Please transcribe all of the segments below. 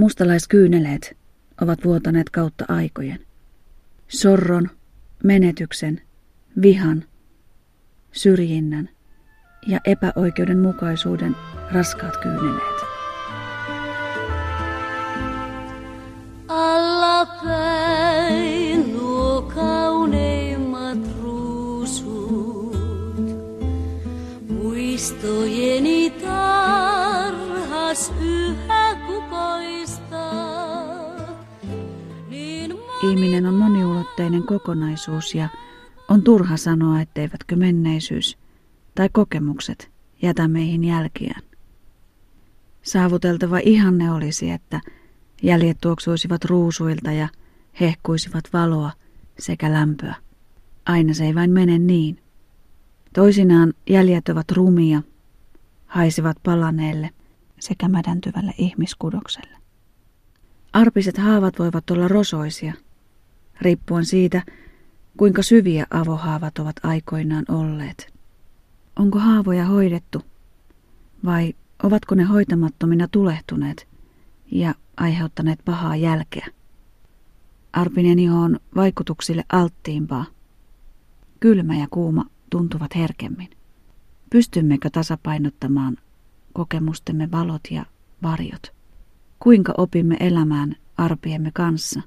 Mustalaiskyyneleet ovat vuotaneet kautta aikojen. Sorron, menetyksen, vihan, syrjinnän ja epäoikeudenmukaisuuden raskaat kyyneleet. Allapäin nuo kauneimmat ruusut, muistojeni tarhas yhä Ihminen on moniulotteinen kokonaisuus ja on turha sanoa, etteivätkö menneisyys tai kokemukset jätä meihin jälkiään. Saavuteltava ihanne olisi, että jäljet tuoksuisivat ruusuilta ja hehkuisivat valoa sekä lämpöä. Aina se ei vain mene niin. Toisinaan jäljet ovat rumia, haisivat palaneelle sekä mädäntyvälle ihmiskudokselle. Arpiset haavat voivat olla rosoisia, riippuen siitä, kuinka syviä avohaavat ovat aikoinaan olleet. Onko haavoja hoidettu vai ovatko ne hoitamattomina tulehtuneet ja aiheuttaneet pahaa jälkeä? Arpinen iho on vaikutuksille alttiimpaa. Kylmä ja kuuma tuntuvat herkemmin. Pystymmekö tasapainottamaan kokemustemme valot ja varjot? Kuinka opimme elämään arpiemme kanssa?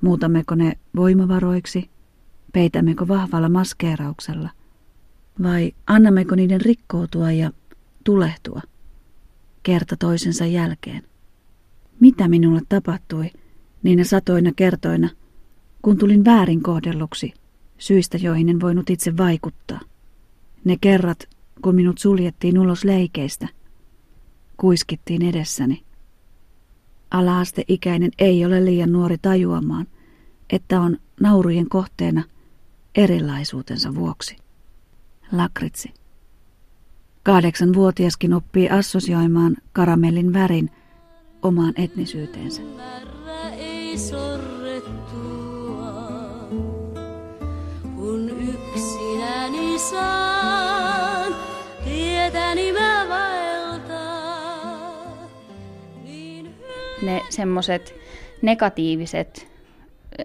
Muutammeko ne voimavaroiksi? Peitämmekö vahvalla maskeerauksella? Vai annammeko niiden rikkoutua ja tulehtua kerta toisensa jälkeen? Mitä minulle tapahtui niinä satoina kertoina, kun tulin väärin kohdelluksi syistä, joihin en voinut itse vaikuttaa? Ne kerrat, kun minut suljettiin ulos leikeistä, kuiskittiin edessäni. Alaasteikäinen ei ole liian nuori tajuamaan, että on naurujen kohteena erilaisuutensa vuoksi. Lakritsi. Kahdeksanvuotiaskin oppii assosioimaan karamellin värin omaan etnisyyteensä. kun yksinäni saan tietäni mä ne semmoiset negatiiviset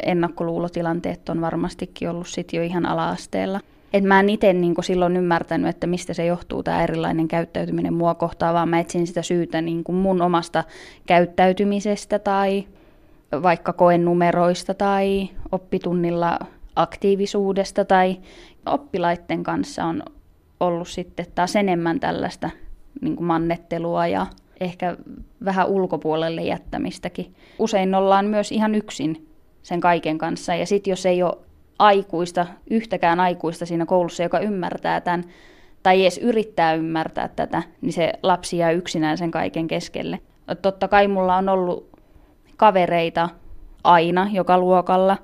ennakkoluulotilanteet on varmastikin ollut sit jo ihan ala-asteella. Et mä en itse niin silloin ymmärtänyt, että mistä se johtuu tämä erilainen käyttäytyminen mua kohtaan, vaan mä etsin sitä syytä niin mun omasta käyttäytymisestä tai vaikka koenumeroista tai oppitunnilla aktiivisuudesta tai oppilaitten kanssa on ollut sitten taas enemmän tällaista niin mannettelua ja ehkä vähän ulkopuolelle jättämistäkin. Usein ollaan myös ihan yksin sen kaiken kanssa ja sitten jos ei ole aikuista, yhtäkään aikuista siinä koulussa, joka ymmärtää tämän tai edes yrittää ymmärtää tätä, niin se lapsi jää yksinään sen kaiken keskelle. Totta kai mulla on ollut kavereita aina joka luokalla,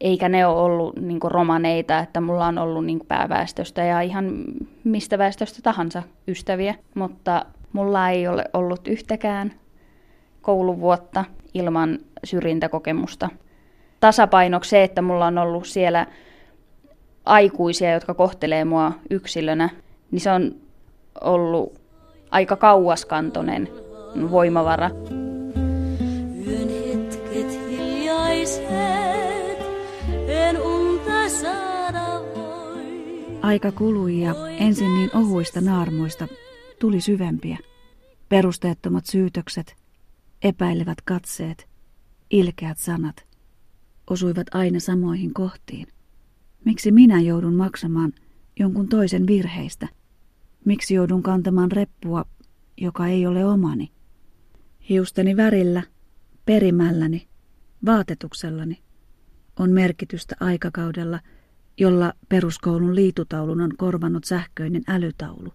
eikä ne ole ollut niin romaneita, että mulla on ollut niin pääväestöstä ja ihan mistä väestöstä tahansa ystäviä, mutta mulla ei ole ollut yhtäkään kouluvuotta ilman syrjintäkokemusta tasapainoksi se, että mulla on ollut siellä aikuisia, jotka kohtelee mua yksilönä, niin se on ollut aika kauaskantoinen voimavara. yön hetket hiljaiset, en unta saada voi. Aika kului ja ensin niin ohuista naarmuista tuli syvempiä. Perusteettomat syytökset, epäilevät katseet, ilkeät sanat – osuivat aina samoihin kohtiin. Miksi minä joudun maksamaan jonkun toisen virheistä? Miksi joudun kantamaan reppua, joka ei ole omani? Hiusteni värillä, perimälläni, vaatetuksellani on merkitystä aikakaudella, jolla peruskoulun liitutaulun on korvannut sähköinen älytaulu.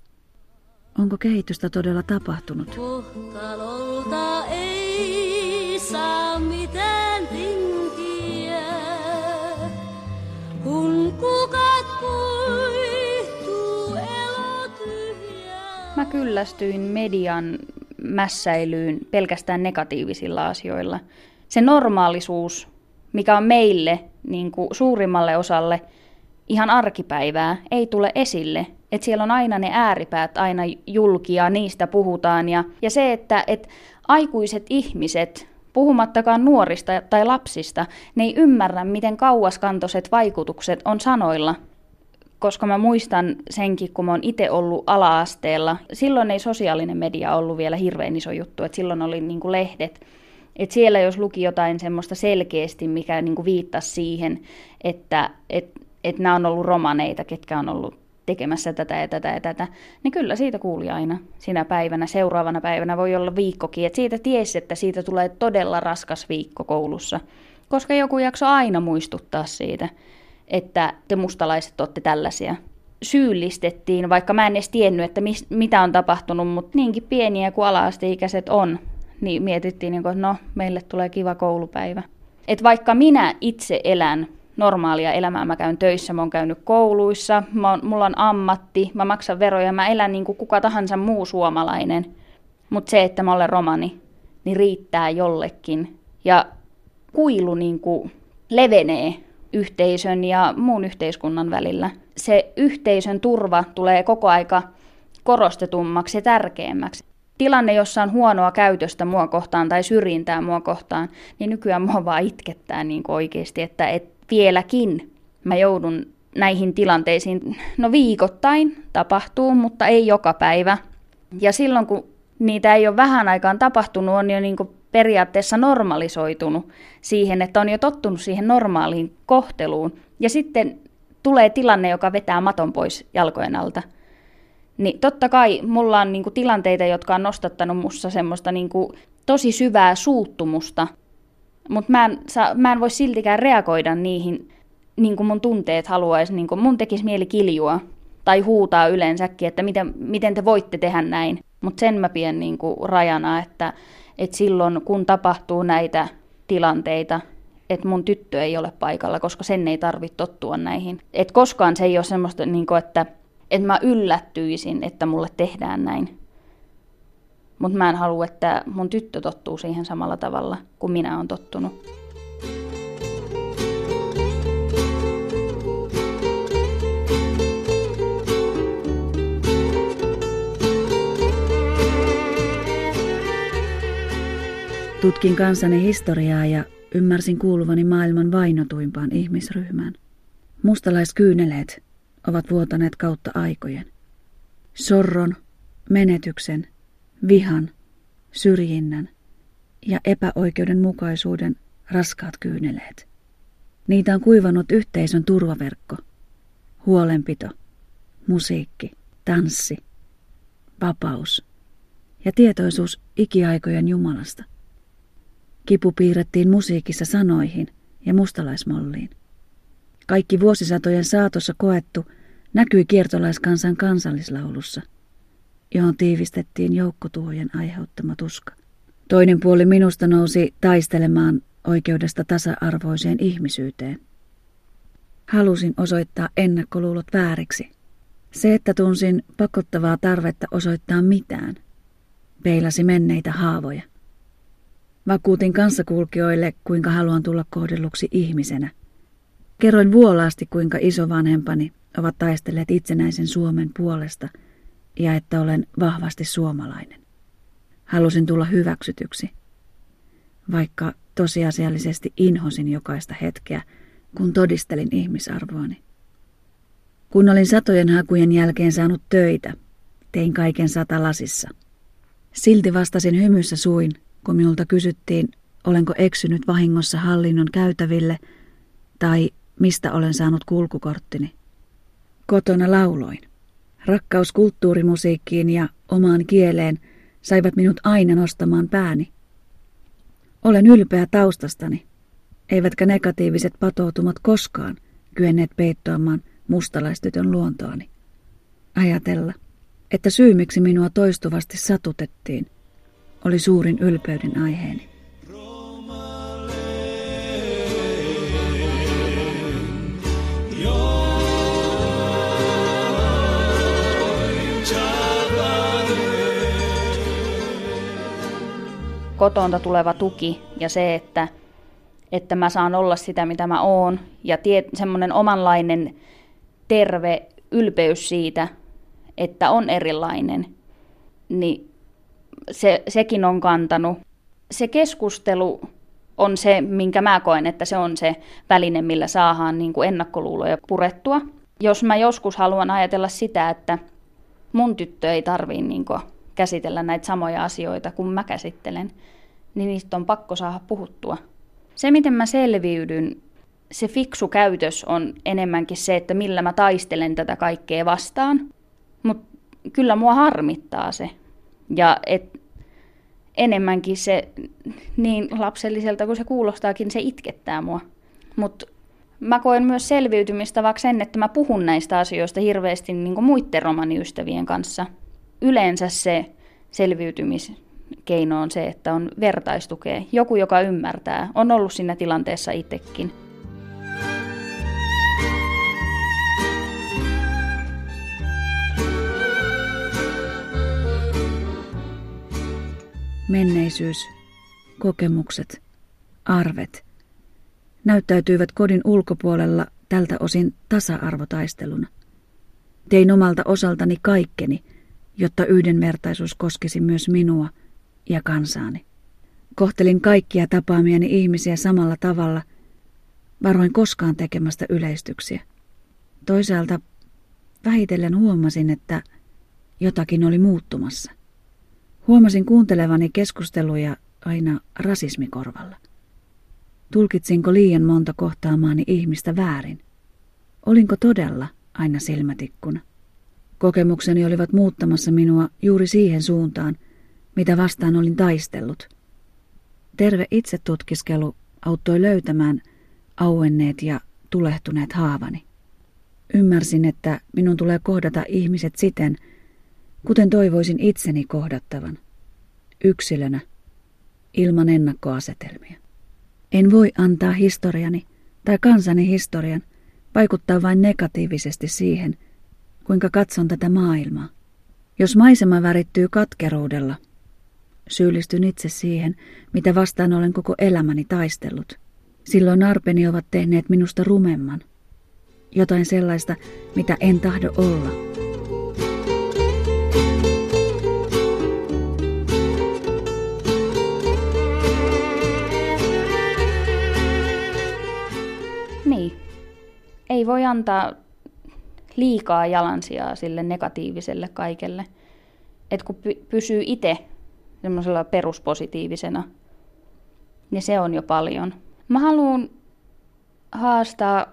Onko kehitystä todella tapahtunut? Kohtalolta ei saa mitään tinkiä, kun kukat kuihtuu. Mä kyllästyin median mässäilyyn pelkästään negatiivisilla asioilla. Se normaalisuus, mikä on meille niin kuin suurimmalle osalle ihan arkipäivää, ei tule esille Että siellä on aina ne ääripäät aina julkia, niistä puhutaan. Ja, ja se, että et aikuiset ihmiset, puhumattakaan nuorista tai lapsista, ne ei ymmärrä, miten kauaskantoiset vaikutukset on sanoilla. Koska mä muistan senkin, kun mä oon itse ollut ala-asteella. Silloin ei sosiaalinen media ollut vielä hirveän iso juttu, että silloin oli niin kuin lehdet. Et siellä jos luki jotain semmoista selkeästi, mikä niin kuin viittasi siihen, että et, et nämä on ollut romaneita, ketkä on ollut tekemässä tätä ja tätä ja tätä, niin kyllä siitä kuuli aina sinä päivänä. Seuraavana päivänä voi olla viikkokin, että siitä tiesi, että siitä tulee todella raskas viikko koulussa, koska joku jakso aina muistuttaa siitä, että te mustalaiset olette tällaisia. Syyllistettiin, vaikka mä en edes tiennyt, että mis, mitä on tapahtunut, mutta niinkin pieniä kuin ala-asteikäiset on, niin mietittiin, niin että no, meille tulee kiva koulupäivä. Et vaikka minä itse elän normaalia elämää. Mä käyn töissä, mä oon käynyt kouluissa, mä oon, mulla on ammatti, mä maksan veroja, mä elän niin kuin kuka tahansa muu suomalainen. Mutta se, että mä olen romani, niin riittää jollekin. Ja kuilu niin kuin levenee yhteisön ja muun yhteiskunnan välillä. Se yhteisön turva tulee koko aika korostetummaksi ja tärkeämmäksi. Tilanne, jossa on huonoa käytöstä mua kohtaan tai syrjintää mua kohtaan, niin nykyään mua vaan itkettää niin oikeasti, että et vieläkin mä joudun näihin tilanteisiin. No viikoittain tapahtuu, mutta ei joka päivä. Ja silloin kun niitä ei ole vähän aikaan tapahtunut, on jo niin kuin periaatteessa normalisoitunut siihen, että on jo tottunut siihen normaaliin kohteluun. Ja sitten tulee tilanne, joka vetää maton pois jalkojen alta. Niin totta kai mulla on niinku tilanteita, jotka on nostattanut mussa semmoista niinku tosi syvää suuttumusta mutta mä, en mä en voi siltikään reagoida niihin, niin kuin mun tunteet haluaisi. Niin kuin mun tekisi mieli kiljua tai huutaa yleensäkin, että miten, miten te voitte tehdä näin. Mutta sen mä pidän niin kuin rajana, että, että silloin kun tapahtuu näitä tilanteita, että mun tyttö ei ole paikalla, koska sen ei tarvitse tottua näihin. Et koskaan se ei ole semmoista, niin kuin, että, että mä yllättyisin, että mulle tehdään näin. Mutta mä en halua, että mun tyttö tottuu siihen samalla tavalla kuin minä olen tottunut. Tutkin kansani historiaa ja ymmärsin kuuluvani maailman vainotuimpaan ihmisryhmään. Mustalaiskyyneleet ovat vuotaneet kautta aikojen. Sorron, menetyksen vihan, syrjinnän ja epäoikeudenmukaisuuden raskaat kyyneleet. Niitä on kuivannut yhteisön turvaverkko, huolenpito, musiikki, tanssi, vapaus ja tietoisuus ikiaikojen Jumalasta. Kipu piirrettiin musiikissa sanoihin ja mustalaismolliin. Kaikki vuosisatojen saatossa koettu näkyi kiertolaiskansan kansallislaulussa – johon tiivistettiin joukkotuhojen aiheuttama tuska. Toinen puoli minusta nousi taistelemaan oikeudesta tasa-arvoiseen ihmisyyteen. Halusin osoittaa ennakkoluulot vääriksi. Se, että tunsin pakottavaa tarvetta osoittaa mitään, peilasi menneitä haavoja. Vakuutin kanssakulkijoille, kuinka haluan tulla kohdelluksi ihmisenä. Kerroin vuolaasti, kuinka isovanhempani ovat taistelleet itsenäisen Suomen puolesta – ja että olen vahvasti suomalainen. Halusin tulla hyväksytyksi, vaikka tosiasiallisesti inhosin jokaista hetkeä, kun todistelin ihmisarvoani. Kun olin satojen hakujen jälkeen saanut töitä, tein kaiken satalasissa. Silti vastasin hymyssä suin, kun minulta kysyttiin, olenko eksynyt vahingossa hallinnon käytäville tai mistä olen saanut kulkukorttini. Kotona lauloin. Rakkaus kulttuurimusiikkiin ja omaan kieleen saivat minut aina nostamaan pääni. Olen ylpeä taustastani, eivätkä negatiiviset patoutumat koskaan kyenneet peittoamaan mustalaistytön luontoani. Ajatella, että syy miksi minua toistuvasti satutettiin, oli suurin ylpeyden aiheeni. Kotonta tuleva tuki ja se, että, että mä saan olla sitä, mitä mä oon. Ja tie, semmoinen omanlainen terve ylpeys siitä, että on erilainen, niin se, sekin on kantanut. Se keskustelu on se, minkä mä koen, että se on se väline, millä saadaan niin kuin ennakkoluuloja purettua. Jos mä joskus haluan ajatella sitä, että mun tyttö ei tarvii niin käsitellä näitä samoja asioita kuin mä käsittelen, niin niistä on pakko saada puhuttua. Se, miten mä selviydyn, se fiksu käytös on enemmänkin se, että millä mä taistelen tätä kaikkea vastaan. Mutta kyllä mua harmittaa se. Ja et enemmänkin se, niin lapselliselta kuin se kuulostaakin, se itkettää mua. Mutta mä koen myös selviytymistä vaikka sen, että mä puhun näistä asioista hirveästi niin muiden romaniystävien kanssa. Yleensä se selviytymiskeino on se, että on vertaistukea. Joku, joka ymmärtää, on ollut siinä tilanteessa itsekin. Menneisyys, kokemukset, arvet näyttäytyivät kodin ulkopuolella tältä osin tasa-arvotaisteluna. Tein omalta osaltani kaikkeni, jotta yhdenvertaisuus koskisi myös minua ja kansaani. Kohtelin kaikkia tapaamiani ihmisiä samalla tavalla, varoin koskaan tekemästä yleistyksiä. Toisaalta vähitellen huomasin, että jotakin oli muuttumassa. Huomasin kuuntelevani keskusteluja aina rasismikorvalla. Tulkitsinko liian monta kohtaamaani ihmistä väärin? Olinko todella aina silmätikkuna? Kokemukseni olivat muuttamassa minua juuri siihen suuntaan, mitä vastaan olin taistellut. Terve itsetutkiskelu auttoi löytämään auenneet ja tulehtuneet haavani. Ymmärsin, että minun tulee kohdata ihmiset siten, kuten toivoisin itseni kohdattavan, yksilönä, ilman ennakkoasetelmia. En voi antaa historiani tai kansani historian vaikuttaa vain negatiivisesti siihen, kuinka katson tätä maailmaa. Jos maisema värittyy katkeruudella, syyllistyn itse siihen, mitä vastaan olen koko elämäni taistellut. Silloin arpeni ovat tehneet minusta rumemman. Jotain sellaista, mitä en tahdo olla. ei voi antaa liikaa jalansijaa sille negatiiviselle kaikelle. Et kun py- pysyy itse semmoisella peruspositiivisena, niin se on jo paljon. Mä haluan haastaa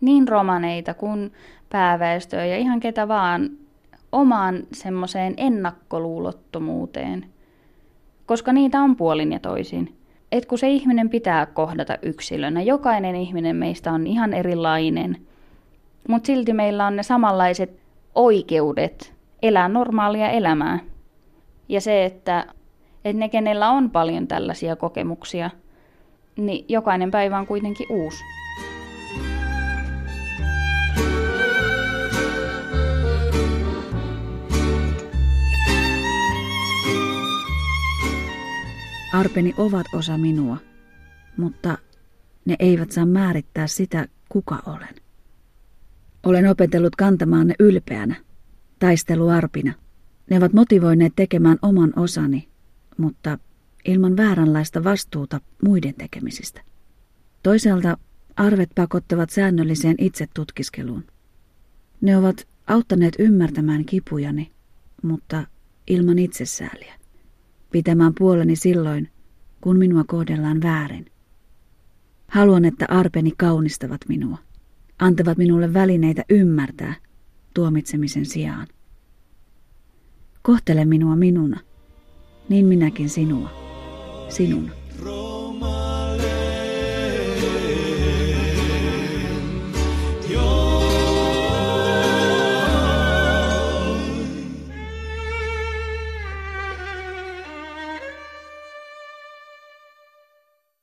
niin romaneita kuin pääväestöä ja ihan ketä vaan omaan semmoiseen ennakkoluulottomuuteen. Koska niitä on puolin ja toisin. Et kun se ihminen pitää kohdata yksilönä, jokainen ihminen meistä on ihan erilainen – mutta silti meillä on ne samanlaiset oikeudet elää normaalia elämää. Ja se, että, että ne, kenellä on paljon tällaisia kokemuksia, niin jokainen päivä on kuitenkin uusi. Arpeni ovat osa minua, mutta ne eivät saa määrittää sitä, kuka olen. Olen opetellut kantamaan ne ylpeänä, taisteluarpina. Ne ovat motivoineet tekemään oman osani, mutta ilman vääränlaista vastuuta muiden tekemisistä. Toisaalta arvet pakottavat säännölliseen itsetutkiskeluun. Ne ovat auttaneet ymmärtämään kipujani, mutta ilman itsesääliä. Pitämään puoleni silloin, kun minua kohdellaan väärin. Haluan, että arpeni kaunistavat minua antavat minulle välineitä ymmärtää tuomitsemisen sijaan. Kohtele minua minuna, niin minäkin sinua, sinuna.